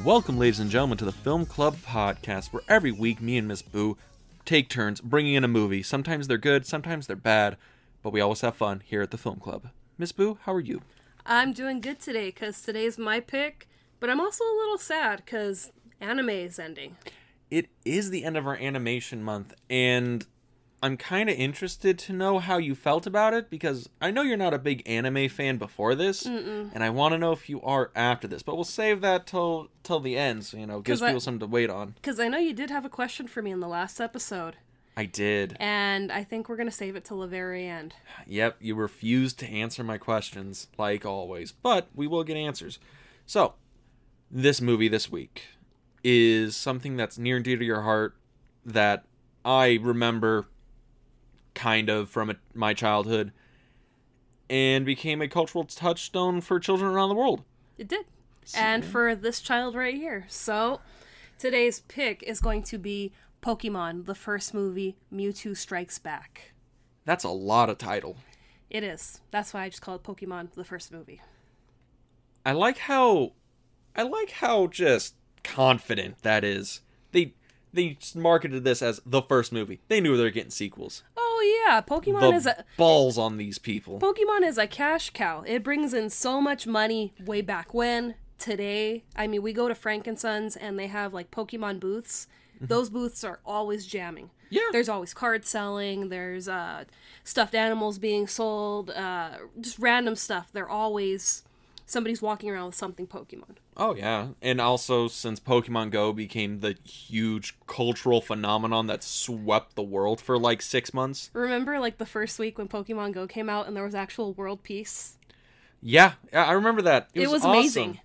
Welcome, ladies and gentlemen, to the Film Club podcast, where every week me and Miss Boo take turns bringing in a movie. Sometimes they're good, sometimes they're bad, but we always have fun here at the Film Club. Miss Boo, how are you? I'm doing good today because today's my pick, but I'm also a little sad because anime is ending. It is the end of our animation month, and I'm kind of interested to know how you felt about it because I know you're not a big anime fan before this, and I want to know if you are after this. But we'll save that till till the end, so you know, gives I- people something to wait on. Because I know you did have a question for me in the last episode, I did. and I think we're going to save it till the very end. Yep, you refused to answer my questions, like always, but we will get answers. So, this movie this week is something that's near and dear to your heart that I remember kind of from a, my childhood and became a cultural touchstone for children around the world. It did. And for this child right here. So, today's pick is going to be Pokemon, the first movie, Mewtwo Strikes Back. That's a lot of title. It is. That's why I just call it Pokemon, the first movie. I like how I like how just confident that is. They they just marketed this as the first movie. They knew they were getting sequels. Oh yeah, Pokemon The is a balls on these people. Pokemon is a cash cow. It brings in so much money way back when. Today, I mean, we go to Frankensons and they have like Pokemon booths. Those booths are always jamming. Yeah. There's always card selling. There's uh, stuffed animals being sold. Uh, just random stuff. They're always somebody's walking around with something Pokemon. Oh yeah, and also since Pokemon Go became the huge cultural phenomenon that swept the world for like six months. Remember, like the first week when Pokemon Go came out and there was actual world peace. Yeah, yeah, I remember that. It was awesome. amazing.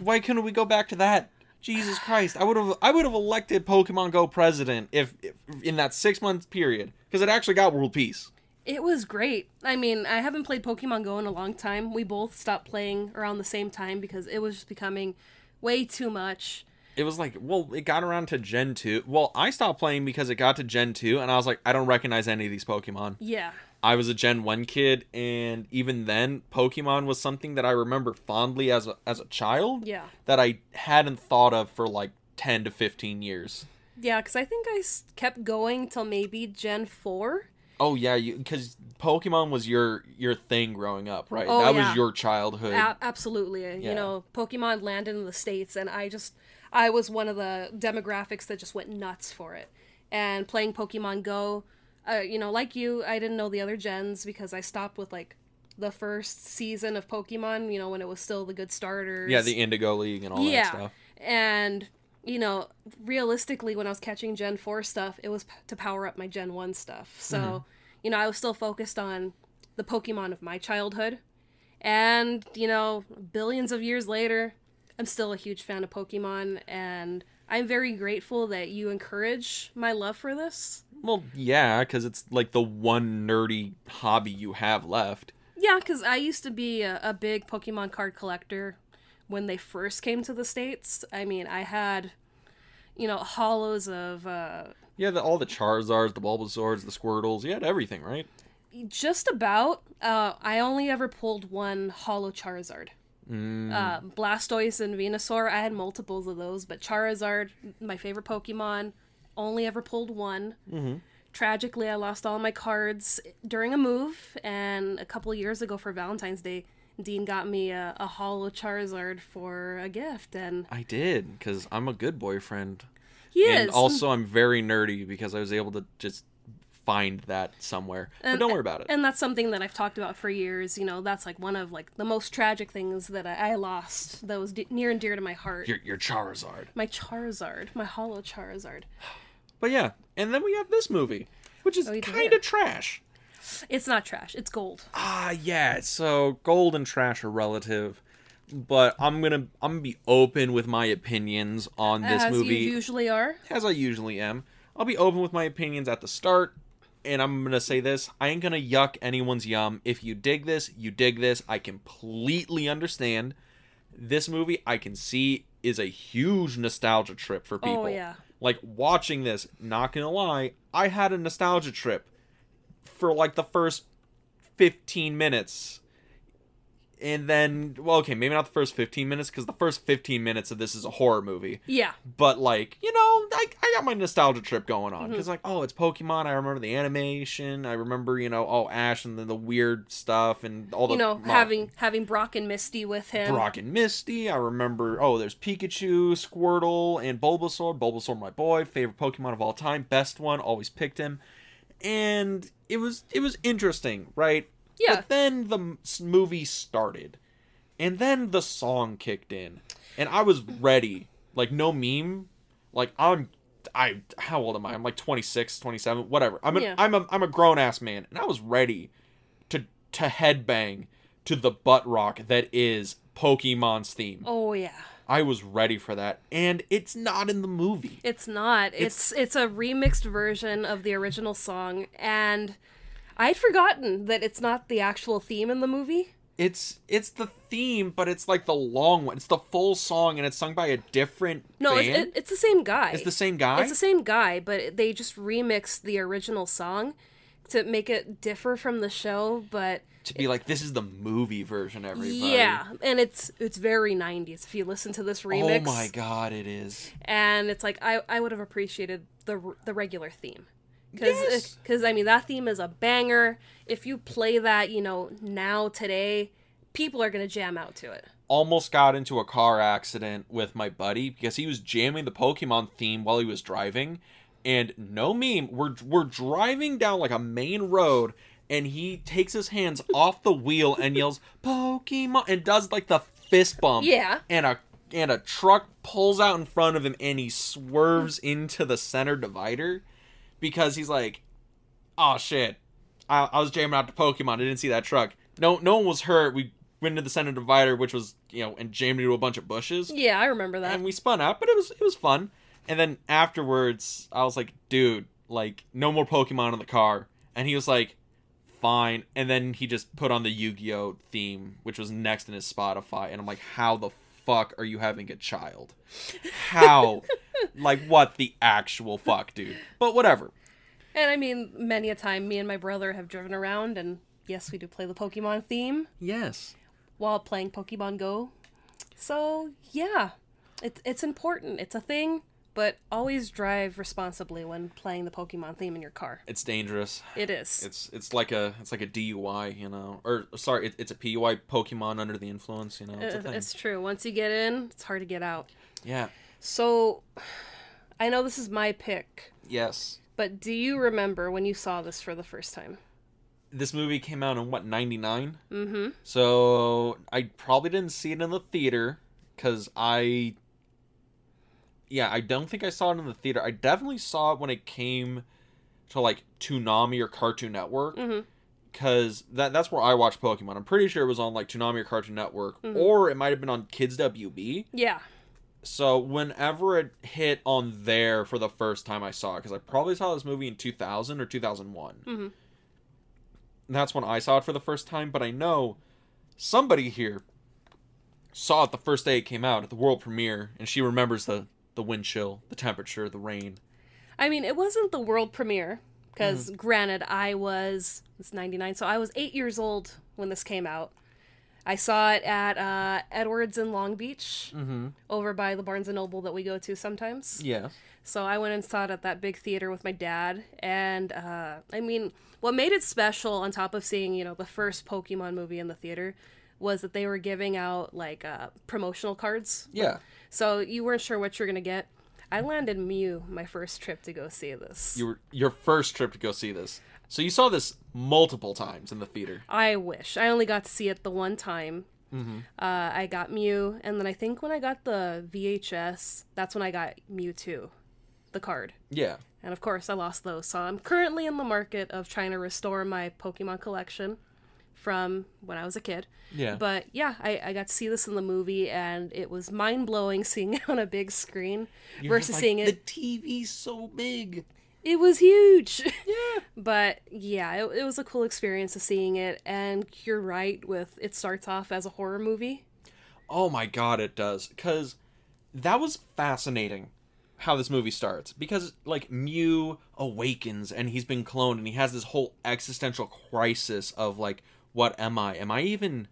Why couldn't we go back to that? Jesus Christ! I would have I would have elected Pokemon Go president if, if in that six month period because it actually got world peace. It was great. I mean, I haven't played Pokemon Go in a long time. We both stopped playing around the same time because it was just becoming way too much. it was like well it got around to gen 2 well i stopped playing because it got to gen 2 and i was like i don't recognize any of these pokemon Yeah. i was a gen 1 kid and even then pokemon was something that i remember fondly as a, as a child Yeah. that i hadn't thought of for like 10 to 15 years Yeah, because I think I kept going till maybe Gen 4. Oh yeah you because pokemon was your your thing growing up right Oh, that yeah. was your childhood A- absolutely. Yeah. You know, Pokemon landed in the States, and I just, I was one of the demographics that just went nuts for it. And playing Pokemon Go, uh, you know, like you, I didn't know the other gens because I stopped with like the first season of Pokemon, you know, when it was still the good starters. yeah the indigo league and all that yeah. stuff And you know, realistically, when I was catching Gen Four stuff, it was p- to power up my Gen One stuff. So, Mm-hmm. you know, I was still focused on the Pokemon of my childhood, and you know, billions of years later, I'm still a huge fan of Pokemon, and I'm very grateful that you encourage my love for this. well yeah because it's like the one nerdy hobby you have left Yeah, because I used to be a, a big Pokemon card collector when they first came to the States. I mean, I had, you know, holos of uh, Yeah, the, all the Charizards, the Bulbasaurs, the Squirtles, you had everything, right? just about. Uh, I only ever pulled one holo Charizard. Mm. Uh, Blastoise and Venusaur, I had multiples of those, but Charizard, my favorite Pokemon, only ever pulled one. Mm-hmm. Tragically, I lost all my cards during a move, and a couple years ago for Valentine's Day, Dean got me a, a holo Charizard for a gift, and I did, because I'm a good boyfriend. he And is. also, I'm very nerdy because I was able to just find that somewhere. but don't worry about it. and that's something that I've talked about for years. You know, that's like one of like the most tragic things that I, I lost. That was de- near and dear to my heart. your, your Charizard. my Charizard, my holo Charizard. But yeah, and then we have this movie, which is Oh, kind of trash. It's not trash. It's gold. Ah, yeah. So gold and trash are relative, but I'm gonna I'm gonna be open with my opinions on this as movie. you usually are. as I usually am. I'll be open with my opinions at the start, and I'm gonna say this: I ain't gonna yuck anyone's yum. If you dig this, you dig this. I completely understand. This movie, I can see, is a huge nostalgia trip for people. Oh yeah. Like watching this, not gonna lie, I had a nostalgia trip for like the first 15 minutes. and then well okay maybe not the first 15 minutes because the first 15 minutes of this is a horror movie Yeah. but like you know i, I got my nostalgia trip going on Mm-hmm. because like oh it's pokemon i remember the animation i remember you know oh ash and then the weird stuff and all the You know, mo- having having Brock and Misty with him. Brock and Misty. I remember, oh, there's Pikachu, Squirtle, and Bulbasaur. Bulbasaur, my boy, favorite Pokemon of all time, best one, always picked him. And it was it was interesting, right? Yeah. But then the movie started, and then the song kicked in, and I was ready. Like no meme. Like I'm, I how old am I? I'm like 26, 27, whatever. I'm a, Yeah. I'm a I'm a grown ass man, and I was ready to to headbang to the butt rock that is Pokemon's theme. Oh yeah. I was ready for that, and it's not in the movie. It's not. It's it's a remixed version of the original song and I'd forgotten that it's not the actual theme in the movie. It's it's the theme, but it's like the long one. It's the full song, and it's sung by a different No, it's, it, it's the same guy. It's the same guy. It's the same guy, but they just remixed the original song to make it differ from the show, but to be like, this is the movie version, everybody. yeah, and it's it's very 90s if you listen to this remix. Oh my god, it is. And it's like I I would have appreciated the the regular theme. Cuz Yes. Uh, cuz I mean that theme is a banger. If you play that, you know, now today, people are going to jam out to it. Almost got into a car accident with my buddy because he was jamming the Pokemon theme while he was driving. And no meme, we're we're driving down like a main road, and he takes his hands off the wheel and yells Pokemon and does like the fist bump. Yeah. and a and a truck pulls out in front of him and he swerves into the center divider because he's like, "Oh shit, I, I was jamming out to Pokemon. I didn't see that truck. No, no one was hurt. We went into the center divider, which was you know, and jammed into a bunch of bushes, Yeah, I remember that. and we spun out. But it was it was fun. And then afterwards, I was like, "Dude, like, no more Pokemon in the car." And he was like, "Fine." And then he just put on the Yu-Gi-Oh theme, which was next in his Spotify, and I'm like, "How the fuck are you having a child? How? like, what the actual fuck, dude?" But whatever. And I mean, many a time, me and my brother have driven around, and yes, we do play the Pokemon theme Yes. while playing Pokemon Go. So yeah, it's it's important. It's a thing, but always drive responsibly when playing the Pokemon theme in your car. It's dangerous. It is. It's it's like a it's like a DUI, you know, or sorry, it, it's a PUI. Pokemon under the influence, you know. It's a thing. it's true. Once you get in, it's hard to get out. Yeah. So, I know this is my pick, Yes. but do you remember when you saw this for the first time? This movie came out in what ninety nine. Mm-hmm. So I probably didn't see it in the theater because I. Yeah, I don't think I saw it in the theater. I definitely saw it when it came to like Toonami or Cartoon Network. Mhm. Because that that's where I watched Pokemon. I'm pretty sure it was on like Toonami or Cartoon Network, Mhm. or it might have been on Kids WB. Yeah. So whenever it hit on there for the first time I saw it, because I probably saw this movie in 2000 or 2001. Mhm. That's when I saw it for the first time, but I know somebody here saw it the first day it came out at the world premiere, and she remembers the, the wind chill, the temperature, the rain. I mean, it wasn't the world premiere because, granted, I was it's '99, so I was eight years old when this came out. I saw it at uh, Edwards in Long Beach, Mm-hmm. over by the Barnes and Noble that we go to sometimes. Yeah. So I went and saw it at that big theater with my dad, and uh, I mean, what made it special, on top of seeing you know the first Pokemon movie in the theater, was that they were giving out like uh, promotional cards. Yeah. So you weren't sure what you're gonna get. I landed Mew my first trip to go see this. You were your first trip to go see this. So you saw this multiple times in the theater. I wish. I only got to see it the one time. Mm-hmm. Uh, I got Mew, and then I think when I got the VHS, that's when I got Mewtwo, the card. Yeah. And of course, I lost those. So I'm currently in the market of trying to restore my Pokemon collection from when I was a kid. Yeah. But yeah, I, I got to see this in the movie, and it was mind blowing seeing it on a big screen You're versus like, seeing it. The TV's so big. It was huge. Yeah. But yeah, it, it was a cool experience of seeing it. And you're right with it starts off as a horror movie. Oh my god, it does. Because that was fascinating how this movie starts. Because, like, Mew awakens and he's been cloned and he has this whole existential crisis of, like, what am I? Am I even.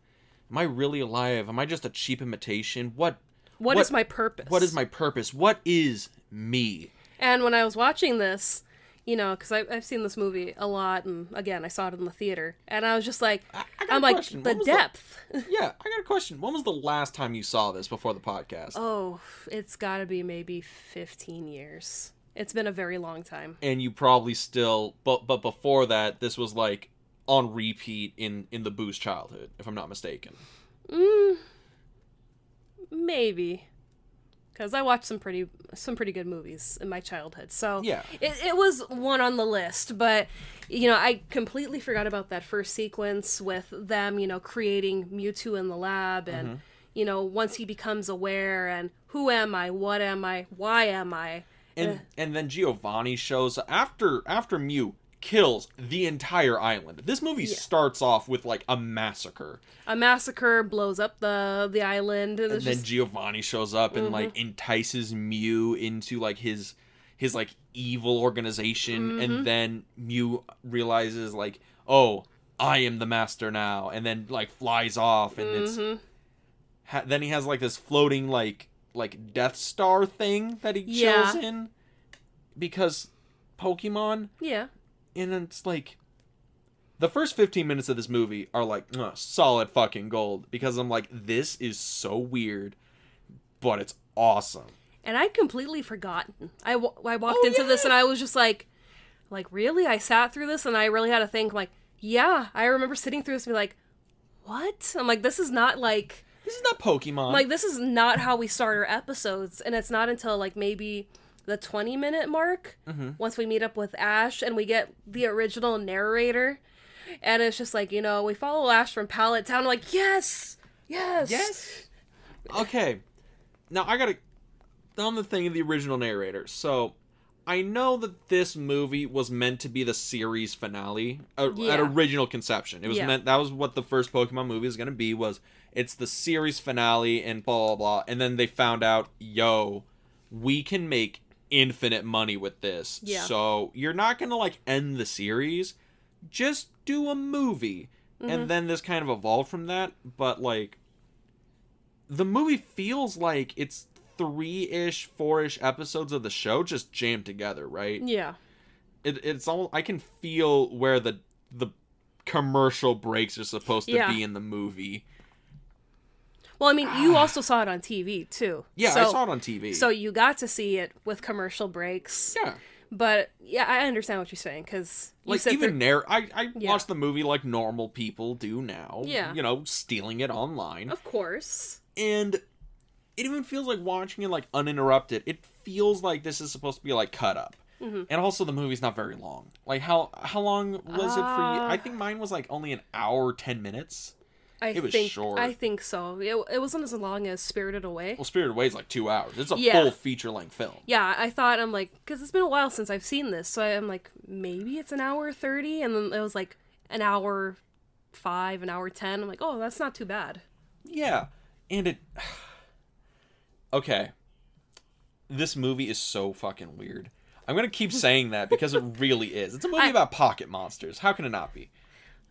Am I really alive? Am I just a cheap imitation? What what What- is my purpose? what is my purpose? What is me? And when I was watching this, you know, because I've seen this movie a lot, and again, I saw it in the theater, and I was just like, I got I'm a like, the was the- depth. Yeah, I got a question. When was the last time you saw this before the podcast? oh, it's got to be maybe 15 years. It's been a very long time. and you probably still but but before that this was like on repeat in in the boo's childhood if i'm not mistaken Mm, maybe. Because I watched some pretty some pretty good movies in my childhood, so Yeah. it, it was one on the list. But you know, I completely forgot about that first sequence with them, you know, creating Mewtwo in the lab, and Mm-hmm. you know, once he becomes aware, and who am I? What am I? Why am I? and and then giovanni shows after after mew kills the entire island this movie starts off with like a massacre A massacre blows up the the island, and, and then just giovanni shows up and like Mm-hmm. entices mew into like his his like evil organization Mm-hmm. and then mew realizes like oh i am the master now and then like flies off and it's Mhm. ha- then he has like this floating like like Death Star thing that he Yeah. chills in because Pokemon yeah, and it's like the first 15 minutes of this movie are like "Ugh, solid fucking gold because I'm like this is so weird but it's awesome. and I'd completely forgotten. I, I walked Oh, into this and I was just like, like really? I sat through this and I really had to think like, yeah, I remember sitting through this and be like, what? I'm like, this is not like, This is not Pokemon. I'm like this is not how we start our episodes, and it's not until like maybe the 20 minute mark Mm-hmm. once we meet up with Ash and we get the original narrator, and it's just like you know we follow Ash from Pallet Town. Like yes, yes, Yes. Okay. Now I gotta on the thing of the original narrator. So I know that this movie was meant to be the series finale uh, Yeah. at original conception. It was Yeah. meant that was what the first Pokemon movie is gonna be. Was it's the series finale and blah blah blah. And then they found out, yo, we can make infinite money with this. Yeah. So you're not gonna like end the series. Just do a movie. Mm-hmm. And then this kind of evolved from that, but like the movie feels like it's three-ish, four-ish episodes of the show just jammed together, right? yeah. It, it's all I can feel where the the commercial breaks are supposed to Yeah. be in the movie. Well, I mean, you also saw it on TV too. Yeah, so, I saw it on TV. So you got to see it with commercial breaks. yeah, But yeah, I understand what you're saying because like even there- narr- I I Yeah. watch the movie like normal people do now. Yeah. you know, stealing it online. of course. and it even feels like watching it like uninterrupted. It feels like this is supposed to be like cut up. Mm-hmm. And also the movie's not very long. Like how how long was it for you? Uh, I think mine was like only an hour 10 minutes. I It was think short. I think so. It, it wasn't as long as Spirited Away. Well, Spirited Away is like 2 hours. It's a Yeah. full feature length film. Yeah, I thought I'm like because it's been a while since I've seen this, so I'm like maybe it's an hour thirty, and then it was like an hour five, an hour ten. I'm like, oh, that's not too bad. Yeah. And it Okay. This movie is so fucking weird. I'm going to keep saying that because it really is. It's a movie I- about pocket monsters. How can it not be?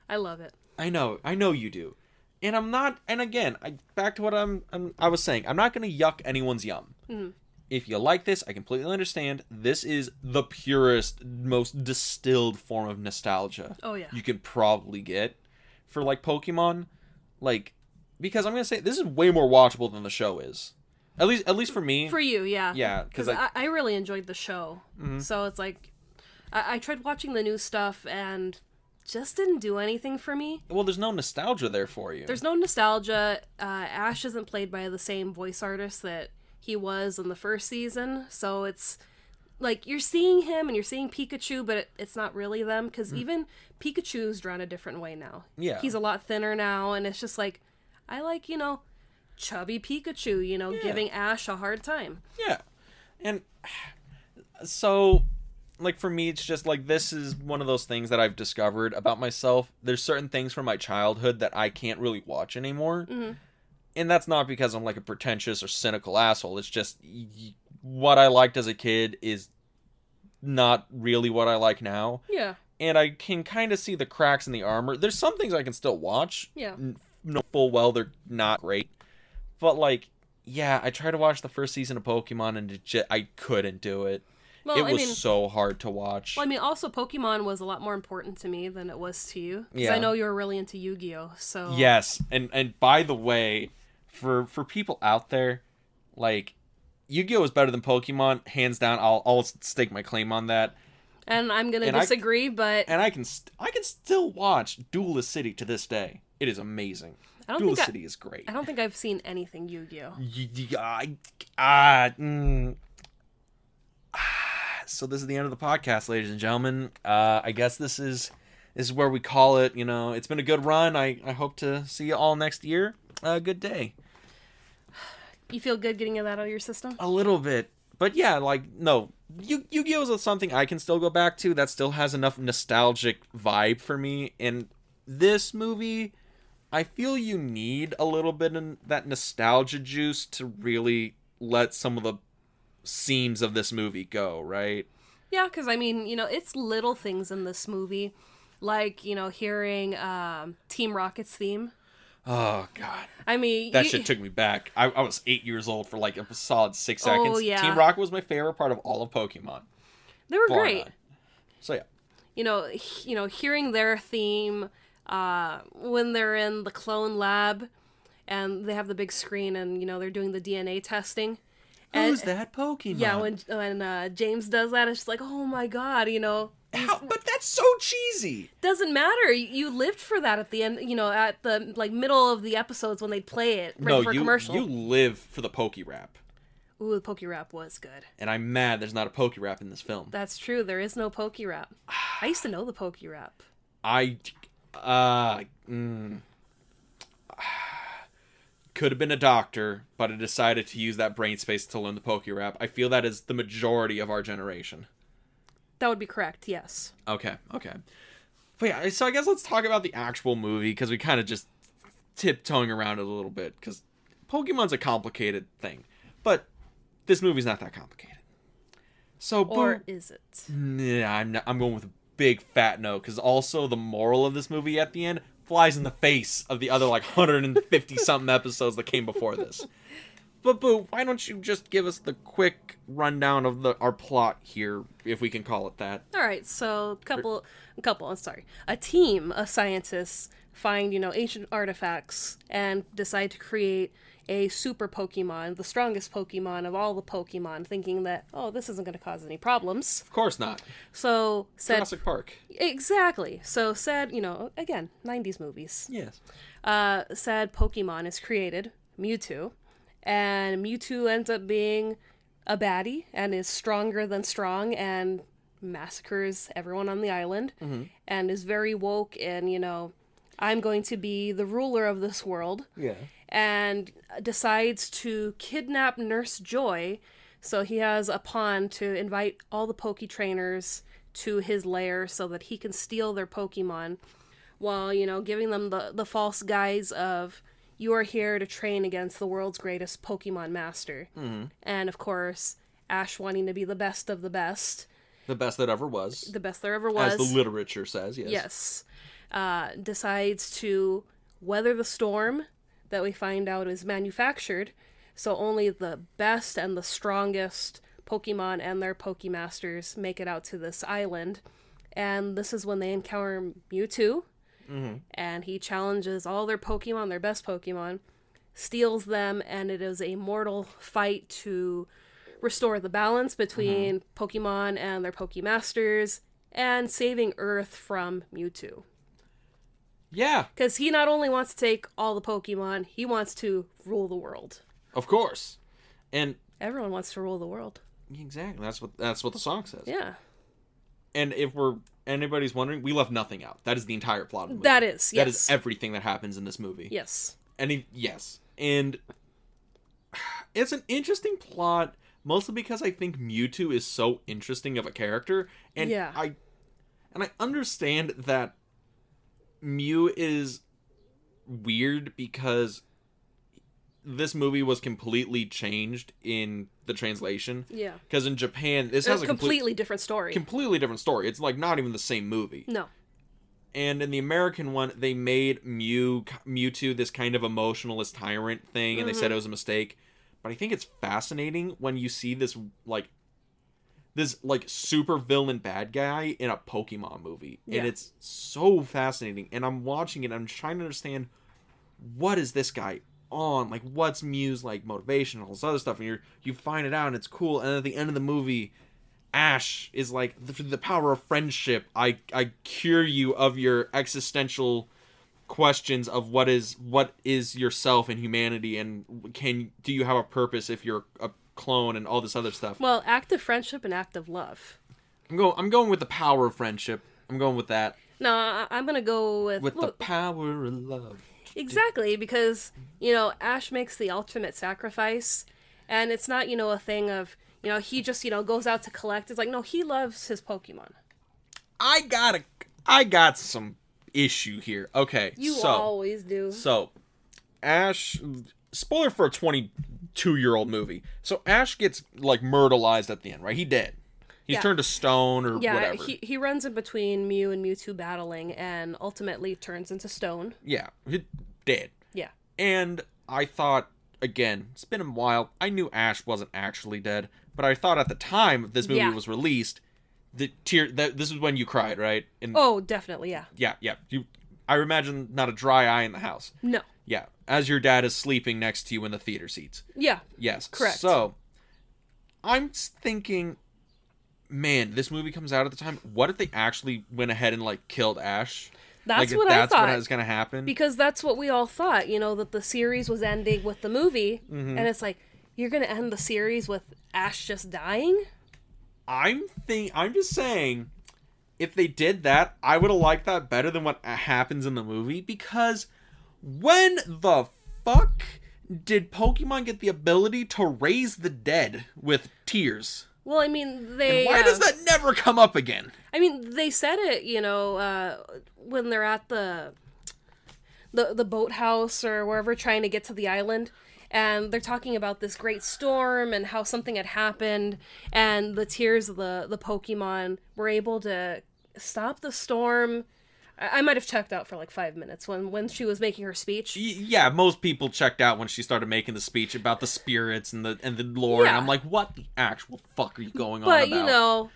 I love it. I know, I know you do. And I'm not and again, I back to what I'm, I'm I was saying. I'm not going to yuck anyone's yum. Mhm. If you like this, I completely understand. This is the purest, most distilled form of nostalgia Oh yeah, you could probably get for like Pokemon. Like because I'm going to say this is way more watchable than the show is. At least at least for me. for you, yeah, yeah, cuz I, I, really enjoyed the show. Mhm. So it's like I, I tried watching the new stuff and just didn't do anything for me. well there's no nostalgia there for you. There's no nostalgia. Uh, Ash isn't played by the same voice artist that he was in the first season, so it's like you're seeing him and you're seeing Pikachu, but it, it's not really them because even Pikachu's drawn a different way now. Yeah. he's a lot thinner now, and it's just like I like you know chubby Pikachu, you know, giving Ash a hard time. Yeah. And so like for me it's just like this is one of those things that I've discovered about myself. There's certain things from my childhood that I can't really watch anymore. Mhm. And that's not because I'm like a pretentious or cynical asshole. It's just y- what I liked as a kid is not really what I like now. Yeah, And I can kind of see the cracks in the armor. There's some things I can still watch yeah, know full well they're not great. But like, yeah, I tried to watch the first season of Pokemon and it ju- I couldn't do it. Well, it I was mean, so hard to watch. well, I mean, also Pokemon was a lot more important to me than it was to you. Because Yeah. I know you were really into Yu-Gi-Oh. So Yes, and and by the way, for for people out there, like Yu-Gi-Oh is better than Pokemon, hands down. I'll I'll stake my claim on that. and I'm gonna And I- disagree, but And I can st- I can still watch Duelist City to this day. It is amazing. I don't Duelist think I, City is great. I don't think I've seen anything Yu-Gi-Oh. Y- y- I- ah, mm. Ah, so this is the end of the podcast, ladies and gentlemen. Uh, I guess this is this is where we call it. You know, it's been a good run. I I hope to see you all next year. Uh, good day. You feel good getting that out of your system? A little bit, but yeah, like no, Yu Yu Gi Oh is something I can still go back to. That still has enough nostalgic vibe for me. And this movie, I feel you need a little bit of that nostalgia juice to really let some of the seams of this movie go. Right? Yeah, because I mean, you know, it's little things in this movie, like you know, hearing um, Team Rocket's theme. Oh God, I mean, that you- shit took me back. I, I was eight years old for like a solid six seconds. Oh, yeah. Team Rocket was my favorite part of all of Pokemon. they were bar great. none. So yeah. you know, you know, hearing their theme uh, when they're in the clone lab and they have the big screen and you know they're doing the DNA testing. And- Who's that Pokemon? Yeah, when when uh, James does that, it's just like, oh my god, you know, How, but that's so cheesy. doesn't matter. You, you lived for that at the end, you know, at the like middle of the episodes when they'd play it right no, before you commercial. you live for the Poke Rap, Ooh, the Poke Rap was good. and I'm mad there's not a Poke Rap in this film. That's true. There is no Poke Rap. I used to know the Poke Rap. I, uh, mm, could have been a doctor, but I decided to use that brain space to learn the Poke Rap. I feel that is the majority of our generation. That would be correct. Yes. Okay, okay. But yeah, so I guess let's talk about the actual movie because we kind of just tiptoeing around it a little bit because Pokemon's a complicated thing, but this movie's not that complicated. So, Or Boo- is it? yeah, I'm not, I'm going with a big fat no because also the moral of this movie at the end flies in the face of the other like 150 something episodes that came before this. But Boo, why don't you just give us the quick rundown of the our plot here, if we can call it that? All right, so couple, a couple. I'm sorry, a team of scientists find you know ancient artifacts and decide to create a super Pokemon, the strongest Pokemon of all the Pokemon, thinking that oh this isn't going to cause any problems. Of course not. So said Jurassic Park. exactly. So said you know again 90s movies. Yes. uh, said Pokemon is created, Mewtwo, and Mewtwo ends up being a baddie and is stronger than strong and massacres everyone on the island and is very woke and, you know, I'm going to be the ruler of this world Yeah. And decides to kidnap Nurse Joy. So he has a pawn to invite all the Poke trainers to his lair so that he can steal their Pokemon while, you know, giving them the, the false guise of you are here to train against the world's greatest Pokemon master. Mm-hmm. And of course, Ash wanting to be the best of the best, The best that ever was, the best there ever was. as the literature says. Yes. Yes. Uh, decides to weather the storm that we find out is manufactured. So only the best and the strongest Pokemon and their Pokemasters make it out to this island. And this is when they encounter Mewtwo. Mm-hmm. And he challenges all their Pokemon, their best Pokemon, steals them, and it is a mortal fight to restore the balance between mm-hmm. Pokemon and their Pokemasters and saving Earth from Mewtwo. Yeah. Because he not only wants to take all the Pokemon, he wants to rule the world. Of course. And Everyone wants to rule the world. exactly that's what that's what the song says. Yeah. And if we're anybody's wondering, we left nothing out. That is the entire plot of the movie. That is, That is everything that happens in this movie. Yes. And he, yes, and it's an interesting plot, mostly because I think Mewtwo is so interesting of a character, and Yeah. I, and I understand that Mew is weird because this movie was completely changed in the translation. Yeah. Because in Japan, this It's has a a complete, completely different story. completely different story. It's like not even the same movie no. and in the American one, they made Mew Mewtwo this kind of emotionalist tyrant thing, and they said mm-hmm. it was a mistake. But I think it's fascinating when you see this like this like super villain bad guy in a Pokemon movie, Yeah. and it's so fascinating. And I'm watching it, I'm trying to understand what is this guy on, like what's Mew's like motivation, and all this other stuff, and you you find it out, and it's cool. And at the end of the movie, Ash is like through the power of friendship, I I cure you of your existential questions of what is what is yourself and humanity and can do you have a purpose if you're a clone and all this other stuff. Well, act of friendship and act of love. I'm going I'm going with the power of friendship. I'm going with that. No, I- I'm gonna go with, With the power of love. exactly because you know Ash makes the ultimate sacrifice, and it's not you know a thing of you know he just you know goes out to collect. It's like no, he loves his Pokemon. I got a I got some issue here. Okay. You so always do. So, Ash, spoiler for a 22 year old movie. So, Ash gets like myrtleized at the end, right? He dead. He's Yeah. turned to stone or Yeah, whatever. he he runs in between Mew and Mewtwo battling, and ultimately turns into stone. Yeah, he dead. Yeah. And I thought, again, it's been a while. I knew Ash wasn't actually dead, but I thought at the time this movie Yeah. was released, the tear that this is when you cried, right? And Oh, definitely, yeah. yeah, yeah. You, I imagine not a dry eye in the house. No. Yeah, as your dad is sleeping next to you in the theater seats. Yeah. Yes. Correct. So, I'm thinking, man, this movie comes out at the time. What if they actually went ahead and like killed Ash? That's like, what that's I thought. what was gonna happen. because that's what we all thought, you know, that the series was ending with the movie, Mm-hmm. and it's like you're gonna end the series with Ash just dying. I'm think I'm just saying, if they did that, I would have liked that better than what happens in the movie because when the fuck did Pokemon get the ability to raise the dead with tears? Well, I mean, they. Why uh, does that never come up again? I mean, they said it, you know, uh, when they're at the the the boathouse or wherever trying to get to the island, and they're talking about this great storm and how something had happened, and the tears of the the Pokemon were able to stop the storm. I, I might have checked out for like five minutes when when she was making her speech. Y- yeah, most people checked out when she started making the speech about the spirits and the and the lore, and I'm like, what the actual fuck are you going on But you know,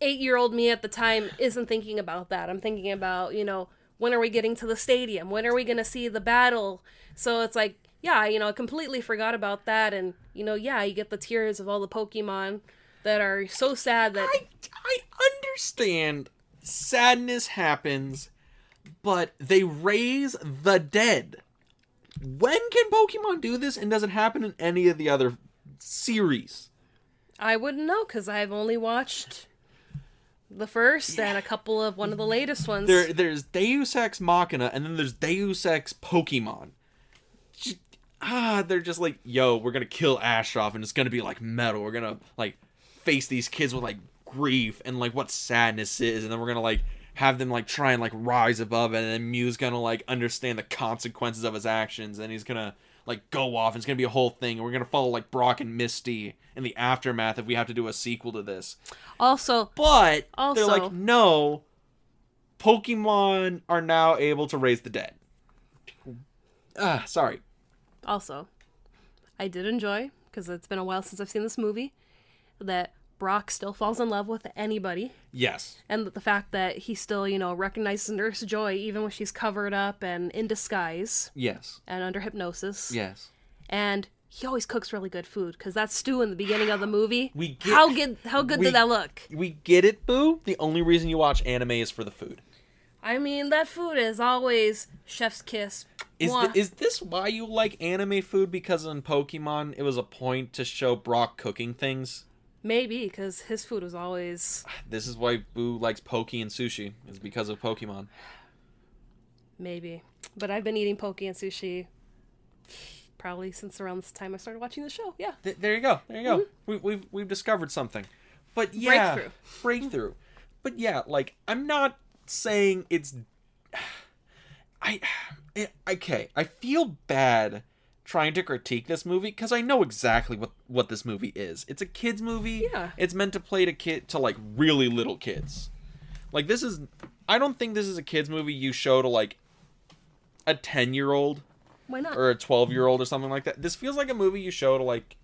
eight year old me at the time isn't thinking about that. I'm thinking about, you know, when are we getting to the stadium? When are we going to see the battle? So it's like, yeah, you know, I completely forgot about that. And, you know, yeah, you get the tears of all the Pokemon that are so sad that. I I understand sadness happens, but they raise the dead. When can Pokemon do this, and does it happen in any of the other series? I wouldn't know because I've only watched the first and a couple of one of the latest ones. There, there's Deus Ex Machina, and then there's Deus Ex Pokemon. Ah, they're just like, yo, we're gonna kill Ash off, and it's gonna be like metal. We're gonna like face these kids with like grief and like what sadness is, and then we're gonna like have them like try and like rise above it, and then Mew's gonna like understand the consequences of his actions, and he's gonna like go off, and it's gonna be a whole thing, and we're gonna follow like Brock and Misty in the aftermath if we have to do a sequel to this. also, But Also- they're like, no, Pokemon are now able to raise the dead. Ah, sorry. also, I did enjoy because it's been a while since I've seen this movie that Brock still falls in love with anybody. Yes. and the fact that he still, you know, recognizes Nurse Joy even when she's covered up and in disguise Yes. and under hypnosis. Yes. And he always cooks really good food because that stew in the beginning of the movie. We get- how good? How good we- did that look? We get it, Boo. The only reason you watch anime is for the food. I mean, that food is always chef's kiss. Is th- is this why you like anime food? Because in Pokemon, it was a point to show Brock cooking things. Maybe because his food was always This is why Boo likes poke and sushi. Is because of Pokemon. maybe. But I've been eating poke and sushi probably since around this time I started watching the show. Yeah. Th- there you go. There you go. Mm-hmm. We, we've we've discovered something. But yeah, Breakthrough. breakthrough. But yeah, like I'm not saying it's. I, it, okay. I feel bad trying to critique this movie because I know exactly what what this movie is. It's a kids movie. Yeah. It's meant to play to kid to like really little kids. Like this is. I don't think this is a kids movie you show to like a 10 year old Why not? or a 12 year old or something like that. This feels like a movie you show to like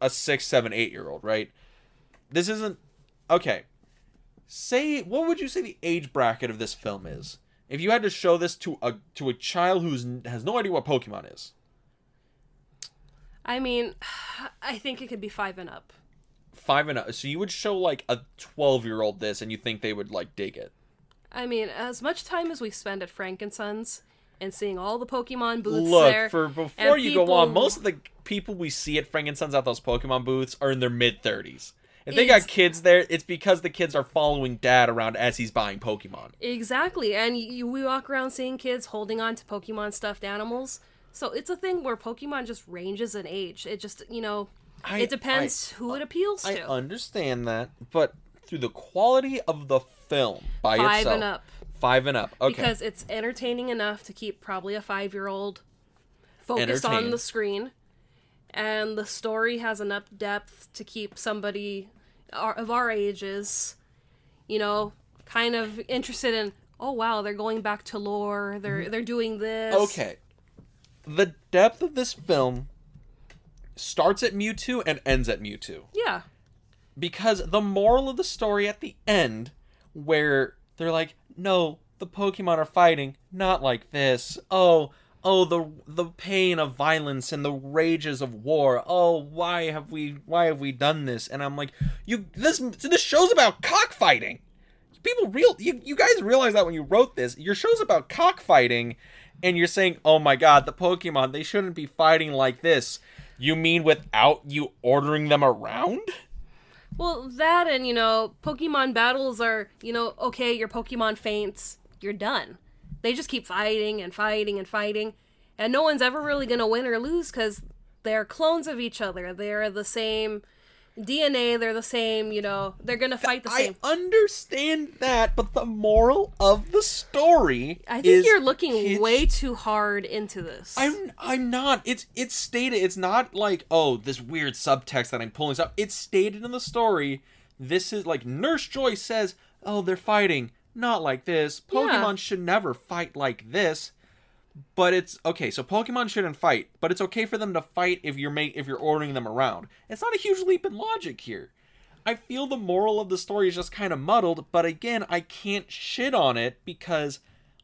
a six, seven, eight year old, right? This isn't okay. Say what would you say the age bracket of this film is? If you had to show this to a to a child who's has no idea what Pokemon is, I mean, I think it could be five and up. five and up. So you would show like a 12 year old this, and you think they would like dig it. I mean, as much time as we spend at Frankensons and seeing all the Pokemon booths Look, there, for before you go on, most of the people we see at Frankensons at those Pokemon booths are in their mid 30s. If they got kids there, it's because the kids are following dad around as he's buying Pokemon. Exactly, and you, we walk around seeing kids holding on to Pokemon stuffed animals. So it's a thing where Pokemon just ranges in age. It just, you know, I- it depends who it appeals I to. I understand that, but through the quality of the film by Five itself, and up. five and up. Okay, Because it's entertaining enough to keep probably a five year old focused on the screen. And the story has enough depth to keep somebody of our ages, you know, kind of interested in, oh wow, they're going back to lore, they're they're doing this. Mm-hmm. okay. The depth of this film starts at Mewtwo and ends at Mewtwo. Yeah. because the moral of the story at the end where they're like no the pokemon are fighting not like this oh oh the the pain of violence and the rages of war oh why have we why have we done this and i'm like you this this show's about cockfighting people real you, you guys realize that when you wrote this your show's about cockfighting and you're saying oh my god the pokemon they shouldn't be fighting like this you mean without you ordering them around Well, that and, you know, Pokemon battles are, you know, okay, your Pokemon faints, you're done. They just keep fighting and fighting and fighting. And no one's ever really going to win or lose because they're clones of each other. They're the same DNA, they're the same, you know, they're to fight the I same. understand that, but the moral of the story I think is you're looking way too hard into this. I'm I'm not. It's it's stated. It's not like oh this weird subtext that I'm pulling up. It's stated in the story. This is like Nurse Joy says. Oh, they're fighting. Not like this. Pokemon Yeah. should never fight like this. But it's okay. So Pokemon shouldn't fight, but it's okay for them to fight if you're make if you're ordering them around. It's not a huge leap in logic here. I feel the moral of the story is just kind of muddled, but again, I can't shit on it because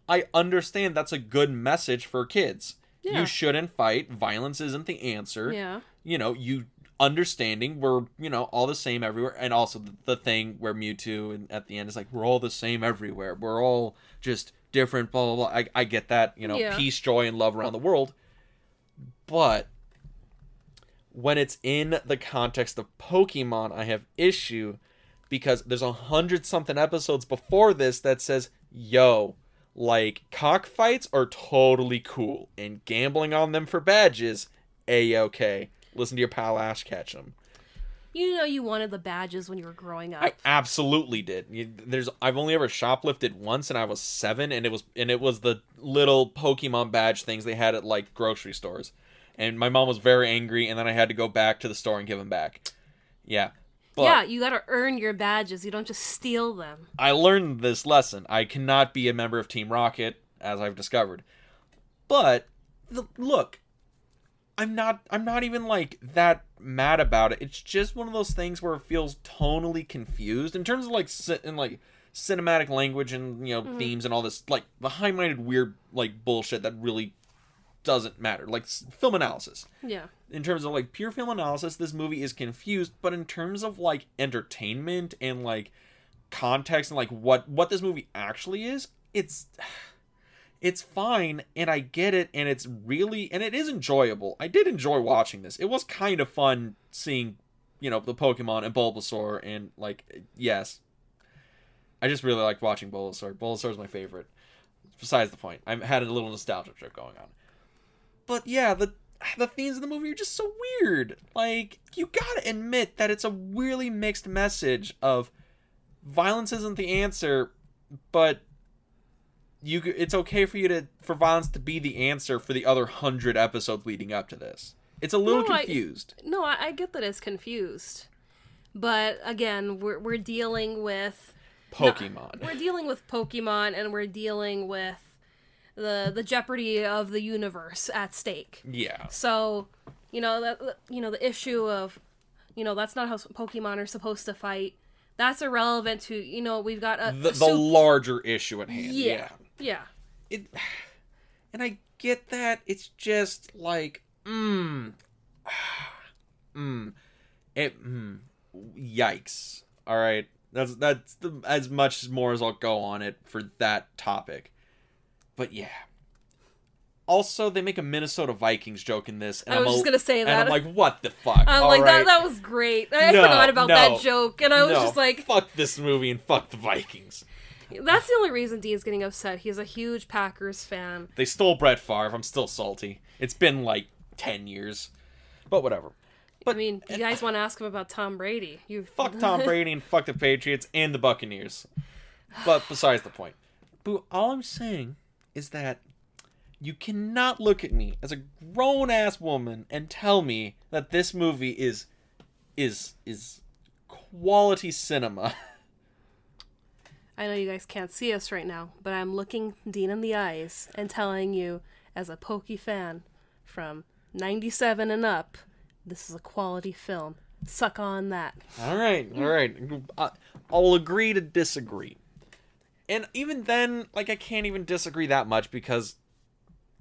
I understand that's a good message for kids. Yeah. You shouldn't fight. Violence isn't the answer. yeah. You know, you understanding we're, you know, all the same everywhere. And also the, the thing where Mewtwo and at the end is like, we're all the same everywhere. We're all just different, blah, blah, blah. I, I get that, you know, Yeah. peace, joy, and love around the world. But when it's in the context of Pokemon, I have issue because there's a hundred something episodes before this that says, yo, like cockfights are totally cool and gambling on them for badges, a okay. Listen to your pal Ash Ketchum. You know, you wanted the badges when you were growing up. I absolutely did. You- There's I've only ever shoplifted once, and I was seven, and it was and it was the little Pokemon badge things they had at like grocery stores, and my mom was very angry, and then I had to go back to the store and give them back. Yeah, but yeah, you gotta earn your badges. You don't just steal them. I learned this lesson. I cannot be a member of Team Rocket, as I've discovered. But the, look, I'm not. I'm not even like that mad about it. It's just one of those things where it feels tonally confused in terms of like in like cinematic language and you know mm-hmm. themes and all this like the high-minded weird like bullshit that really doesn't matter. Like s- film analysis Yeah. in terms of like pure film analysis, this movie is confused, but in terms of like entertainment and like context and like what what this movie actually is, it's it's fine and I get it and it's really and it is enjoyable. I did enjoy watching this. It was kind of fun seeing, you know, the Pokemon and Bulbasaur and like yes. I just really liked watching Bulbasaur. Bulbasaur is my favorite. Besides the point. I had a little nostalgia trip going on but yeah, the the themes of the movie are just so weird. Like you gotta admit that it's a really mixed message of violence isn't the answer, but you it's okay for you to for violence to be the answer for the other hundred episodes leading up to this. It's a little No, I- confused. No, I, I get that it's confused, but again, we're we're dealing with Pokemon. we're dealing with Pokemon and we're dealing with the the jeopardy of the universe at stake. Yeah. So, you know that you know the issue of, you know that's not how Pokemon are supposed to fight. That's irrelevant to you know we've got a, The, the larger issue at hand. yeah yeah. yeah it and I get that it's just like mm mm it mm, yikes all right that's that's the, as much more as I'll go on it for that topic but yeah also they make a Minnesota Vikings joke in this and I was am just gonna say and that. I'm like what the fuck I'm All like right. that. That was great. I No, forgot about no, that joke, and I was No, just like, fuck this movie and fuck the Vikings that's the only reason Dean's getting upset. He's a huge Packers fan. They stole Brett Favre. I'm still salty. It's been like 10 years. But whatever. But I mean, you eh, guys want to ask him about Tom Brady? You fuck Tom Brady and fuck the Patriots and the Buccaneers. But besides the point. Boo, all I'm saying is that you cannot look at me as a grown ass woman and tell me that this movie is is is quality cinema. I know you guys can't see us right now, but I'm looking Dean in the eyes and telling you, as a Pokey fan from 97 and up, this is a quality film. Suck on that. All right, all right. I'll agree to disagree. And even then, like I can't even disagree that much because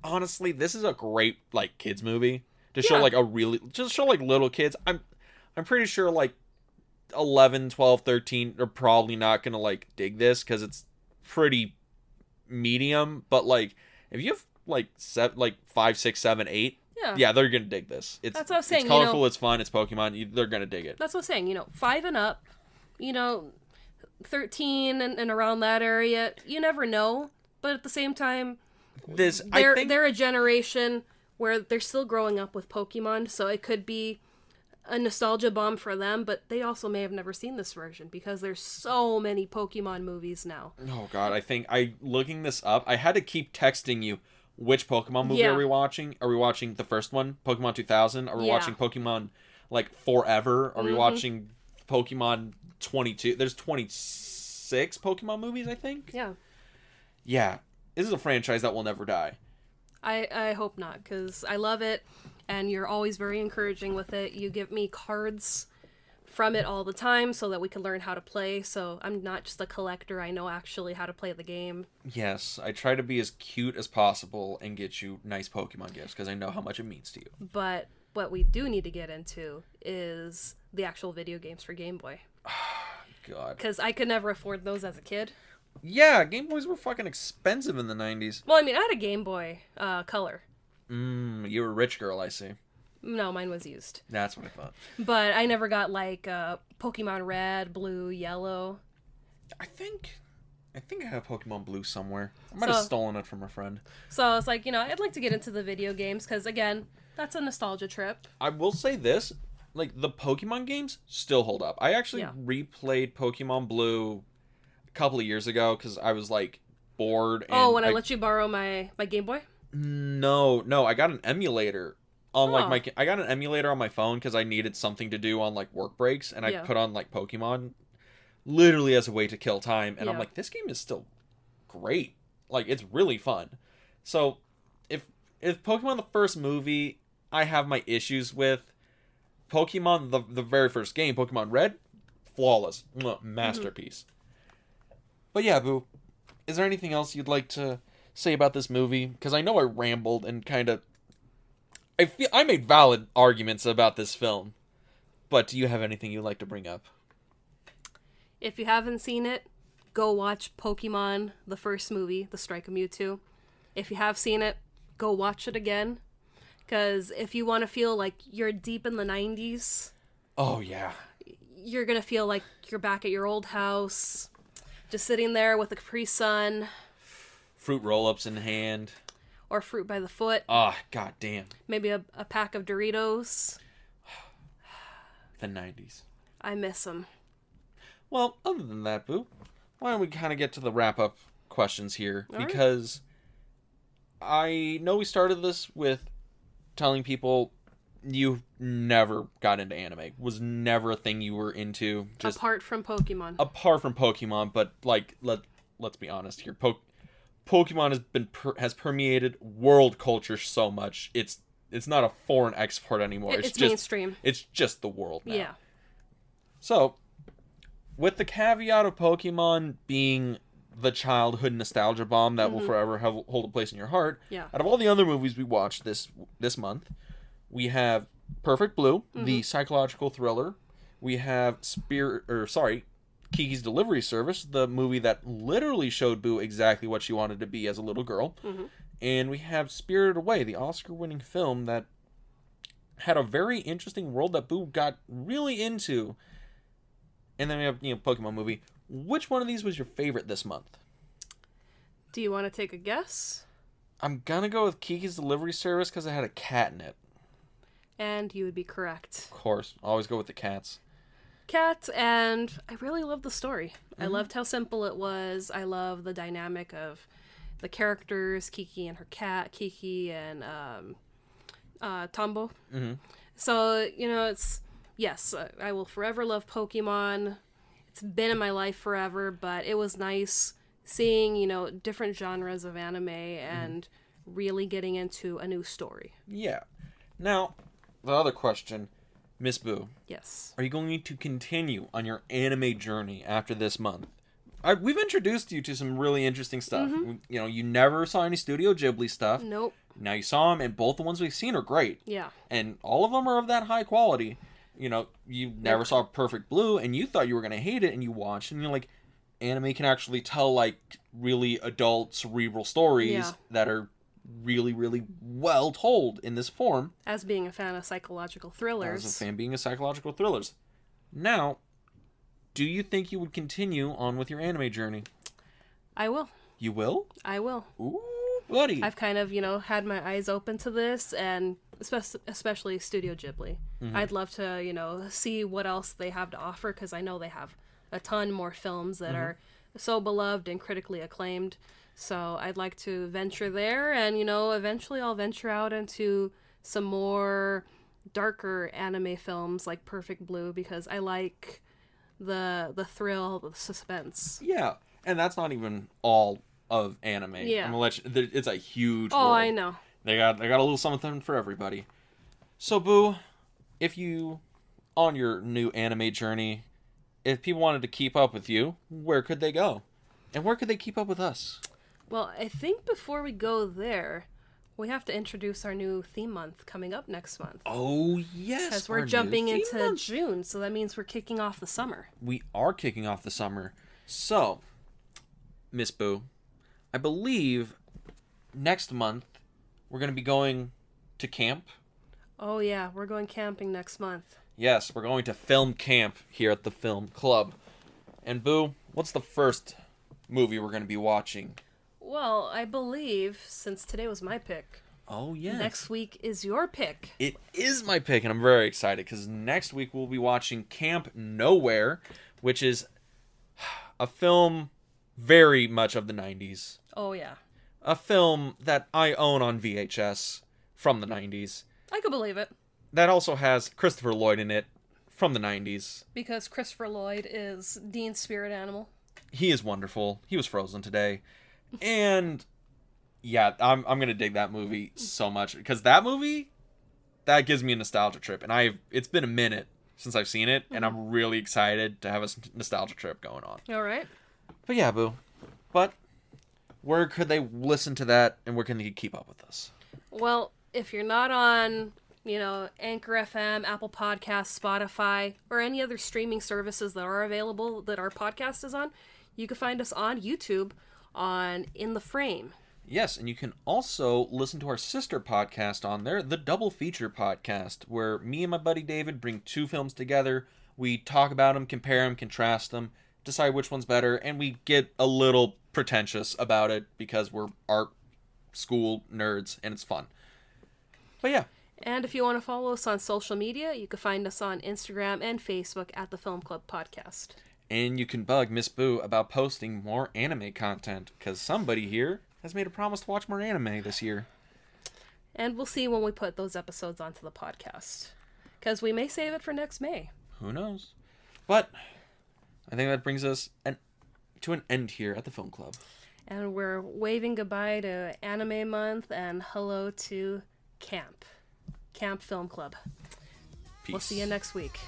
honestly, this is a great like kids movie to show like a really just show like little kids. I'm I'm pretty sure like 11, 12, 13 are probably not going to like dig this cuz it's pretty medium, but like if you have like seven, like five, six, seven, eight, Yeah. yeah, they're gonna dig this. It's That's what I was saying, It's you know- colorful. it's fun. It's Pokemon. You, they're gonna dig it. That's what I'm saying. You know, five and up, you know, 13 and, and around that area, you never know. But at the same time, This they're I think they're a generation where they're still growing up with Pokemon, so it could be a nostalgia bomb for them, but they also may have never seen this version because there's so many Pokemon movies now. Oh god, I think I looking this up. I had to keep texting you which Pokemon movie Yeah. are we watching? Are we watching the first one, Pokemon 2000? Are we Yeah. watching Pokemon like Forever? Are we Mhm. watching Pokemon 22? There's 26 Pokemon movies, I think. Yeah. Yeah. This is a franchise that will never die. I I hope not cuz I love it and you're always very encouraging with it. You give me cards from it all the time so that we can learn how to play. So I'm not just a collector, I know actually how to play the game. Yes, I try to be as cute as possible and get you nice Pokemon gifts because I know how much it means to you. But what we do need to get into is the actual video games for Game Boy. God. Because I could never afford those as a kid. Yeah, Game Boys were fucking expensive in the 90s. Well, I mean, I had a Game Boy uh, Color. Mmm, you were a rich girl, I see. No, mine was used. That's what I thought. But I never got like uh, Pokemon Red, Blue, Yellow. I think I think I have Pokemon Blue somewhere. I might have stolen it from a friend. So I was like, you know, I'd like to get into the video games because, again, that's a nostalgia trip. I will say this, like the Pokemon games still hold up. I actually Yeah. replayed Pokemon Blue couple of years ago cuz I was like bored oh, and oh, when I, let you borrow my, my Game Boy? No, no, I got an emulator on like Oh. my I got an emulator on my phone cuz I needed something to do on like work breaks and I Yeah. put on like Pokemon literally as a way to kill time and I'm like this game is still great. Like it's really fun. So if if Pokemon the first movie I have my issues with Pokemon the the very first game, Pokemon Red, flawless, Mwah, mm-hmm. masterpiece. But yeah, boo. Is there anything else you'd like to say about this movie? Because I know I rambled and kind of. I feel I made valid arguments about this film, but do you have anything you'd like to bring up? If you haven't seen it, go watch Pokemon, the first movie, The Strike of Mewtwo. If you have seen it, go watch it again. Because if you want to feel like you're deep in the 90s, Oh yeah, you're going to feel like you're back at your old house, just sitting there with a Capri Sun fruit roll-ups in hand. or fruit by the foot, Ah, god damn, maybe a, a pack of Doritos. the '90s. I miss them. Well, other than that, boo, why don't we kind of get to the wrap-up questions here? All right. because I know we started this with telling people you never got into anime. Was never a thing you were into. Just Apart from Pokemon. apart from Pokemon, but like let let's be honest here. Po- Pokemon has been per- has permeated world culture so much. It's it's not a foreign export anymore. It- it's, it's just mainstream. it's just the world now. Yeah. So, with the caveat of Pokemon being the childhood nostalgia bomb that will mm-hmm. forever have, hold a place in your heart, Yeah. out of all the other movies we watched this this month, we have Perfect Blue, the mm-hmm. psychological thriller. We have Spirit, or sorry, Kiki's Delivery Service, the movie that literally showed Boo exactly what she wanted to be as a little girl. Mm-hmm. And we have Spirited Away, the Oscar-winning film that had a very interesting world that Boo got really into. And then we have you know Pokemon movie. Which one of these was your favorite this month? Do you want to take a guess? I'm gonna go with Kiki's Delivery Service because it had a cat in it. And you would be correct. Of course, always go with the cats. Cats, and I really loved the story. I loved how simple it was. I love the dynamic of the characters, Kiki and her cat, Kiki and um, uh, Tombo. Mhm. So, you know, it's, yes, I will forever love Pokemon. It's been in my life forever, but it was nice seeing, you know, different genres of anime and really getting into a new story. Yeah. Now, the other question, Miss Boo, Yes. are you going to continue on your anime journey after this month? I, we've introduced you to some really interesting stuff. Mm-hmm. You know, you never saw any Studio Ghibli stuff. Nope. Now you saw them, and both the ones we've seen are great. Yeah. and all of them are of that high quality. You know, you never saw Perfect Blue, and you thought you were gonna hate it, and you watched, and you're like, anime can actually tell like really adult, cerebral stories Yeah. that are really, really well told in this form. As being a fan of psychological thrillers. As a fan, being a psychological thrillers. Now, do you think you would continue on with your anime journey? I will. You will. I will. Ooh, buddy. I've kind of, you know, had my eyes open to this and especially, especially Studio Ghibli. Mm-hmm. I'd love to, you know, see what else they have to offer because I know they have a ton more films that mm-hmm. are so beloved and critically acclaimed. So I'd like to venture there and, you know, eventually I'll venture out into some more darker anime films like Perfect Blue because I like the the thrill, the suspense. Yeah, and that's not even all of anime. Yeah. I'm gonna let you, it's a huge. Oh, world. I know. They got they got a little something for everybody. So Boo, if you on your new anime journey, if people wanted to keep up with you, where could they go? And where could they keep up with us? Well, I think before we go there, we have to introduce our new theme month coming up next month. Oh yes, Because we're jumping into month. June, so that means we're kicking off the summer. we are kicking off the summer. So, Miss Boo, I believe next month we're going to be going to camp. Oh, yeah, we're going camping next month. Yes, we're going to film camp here at the film club. And Boo, what's the first movie we're going to be watching? Well, I believe, since today was my pick, Oh yeah. next week is your pick. It is my pick, and I'm very excited because next week we'll be watching Camp Nowhere, which is a film very much of the 90s. Oh, yeah. A film that I own on VHS from the 90s. I could believe it. That also has Christopher Lloyd in it from the 90s. Because Christopher Lloyd is Dean's spirit animal. He is wonderful. He was frozen today. And yeah, I'm I'm going to dig that movie so much because that movie that gives me a nostalgia trip and I it's been a minute since I've seen it and I'm mm-hmm. really excited to have a nostalgia trip going on. All right. But yeah, boo. But where could they listen to that and where can they keep up with us? Well, if you're not on, you know, Anchor FM, Apple Podcasts, Spotify, or any other streaming services that are available that our podcast is on, you can find us on YouTube on In the Frame. Yes, and you can also listen to our sister podcast on there, the Double Feature Podcast, where me and my buddy David bring two films together. We talk about them, compare them, contrast them, decide which one's better, and we get a little pretentious about it because we're art school nerds and it's fun. But yeah, And if you want to follow us on social media, you can find us on Instagram and Facebook at the Film Club Podcast. And you can bug Miss Boo about posting more anime content because somebody here has made a promise to watch more anime this year. And we'll see when we put those episodes onto the podcast. Because we may save it for next May. Who knows? But I think that brings us an, to an end here at the film club. And we're waving goodbye to Anime Month and hello to Camp. Camp Film Club. Peace. We'll see you next week.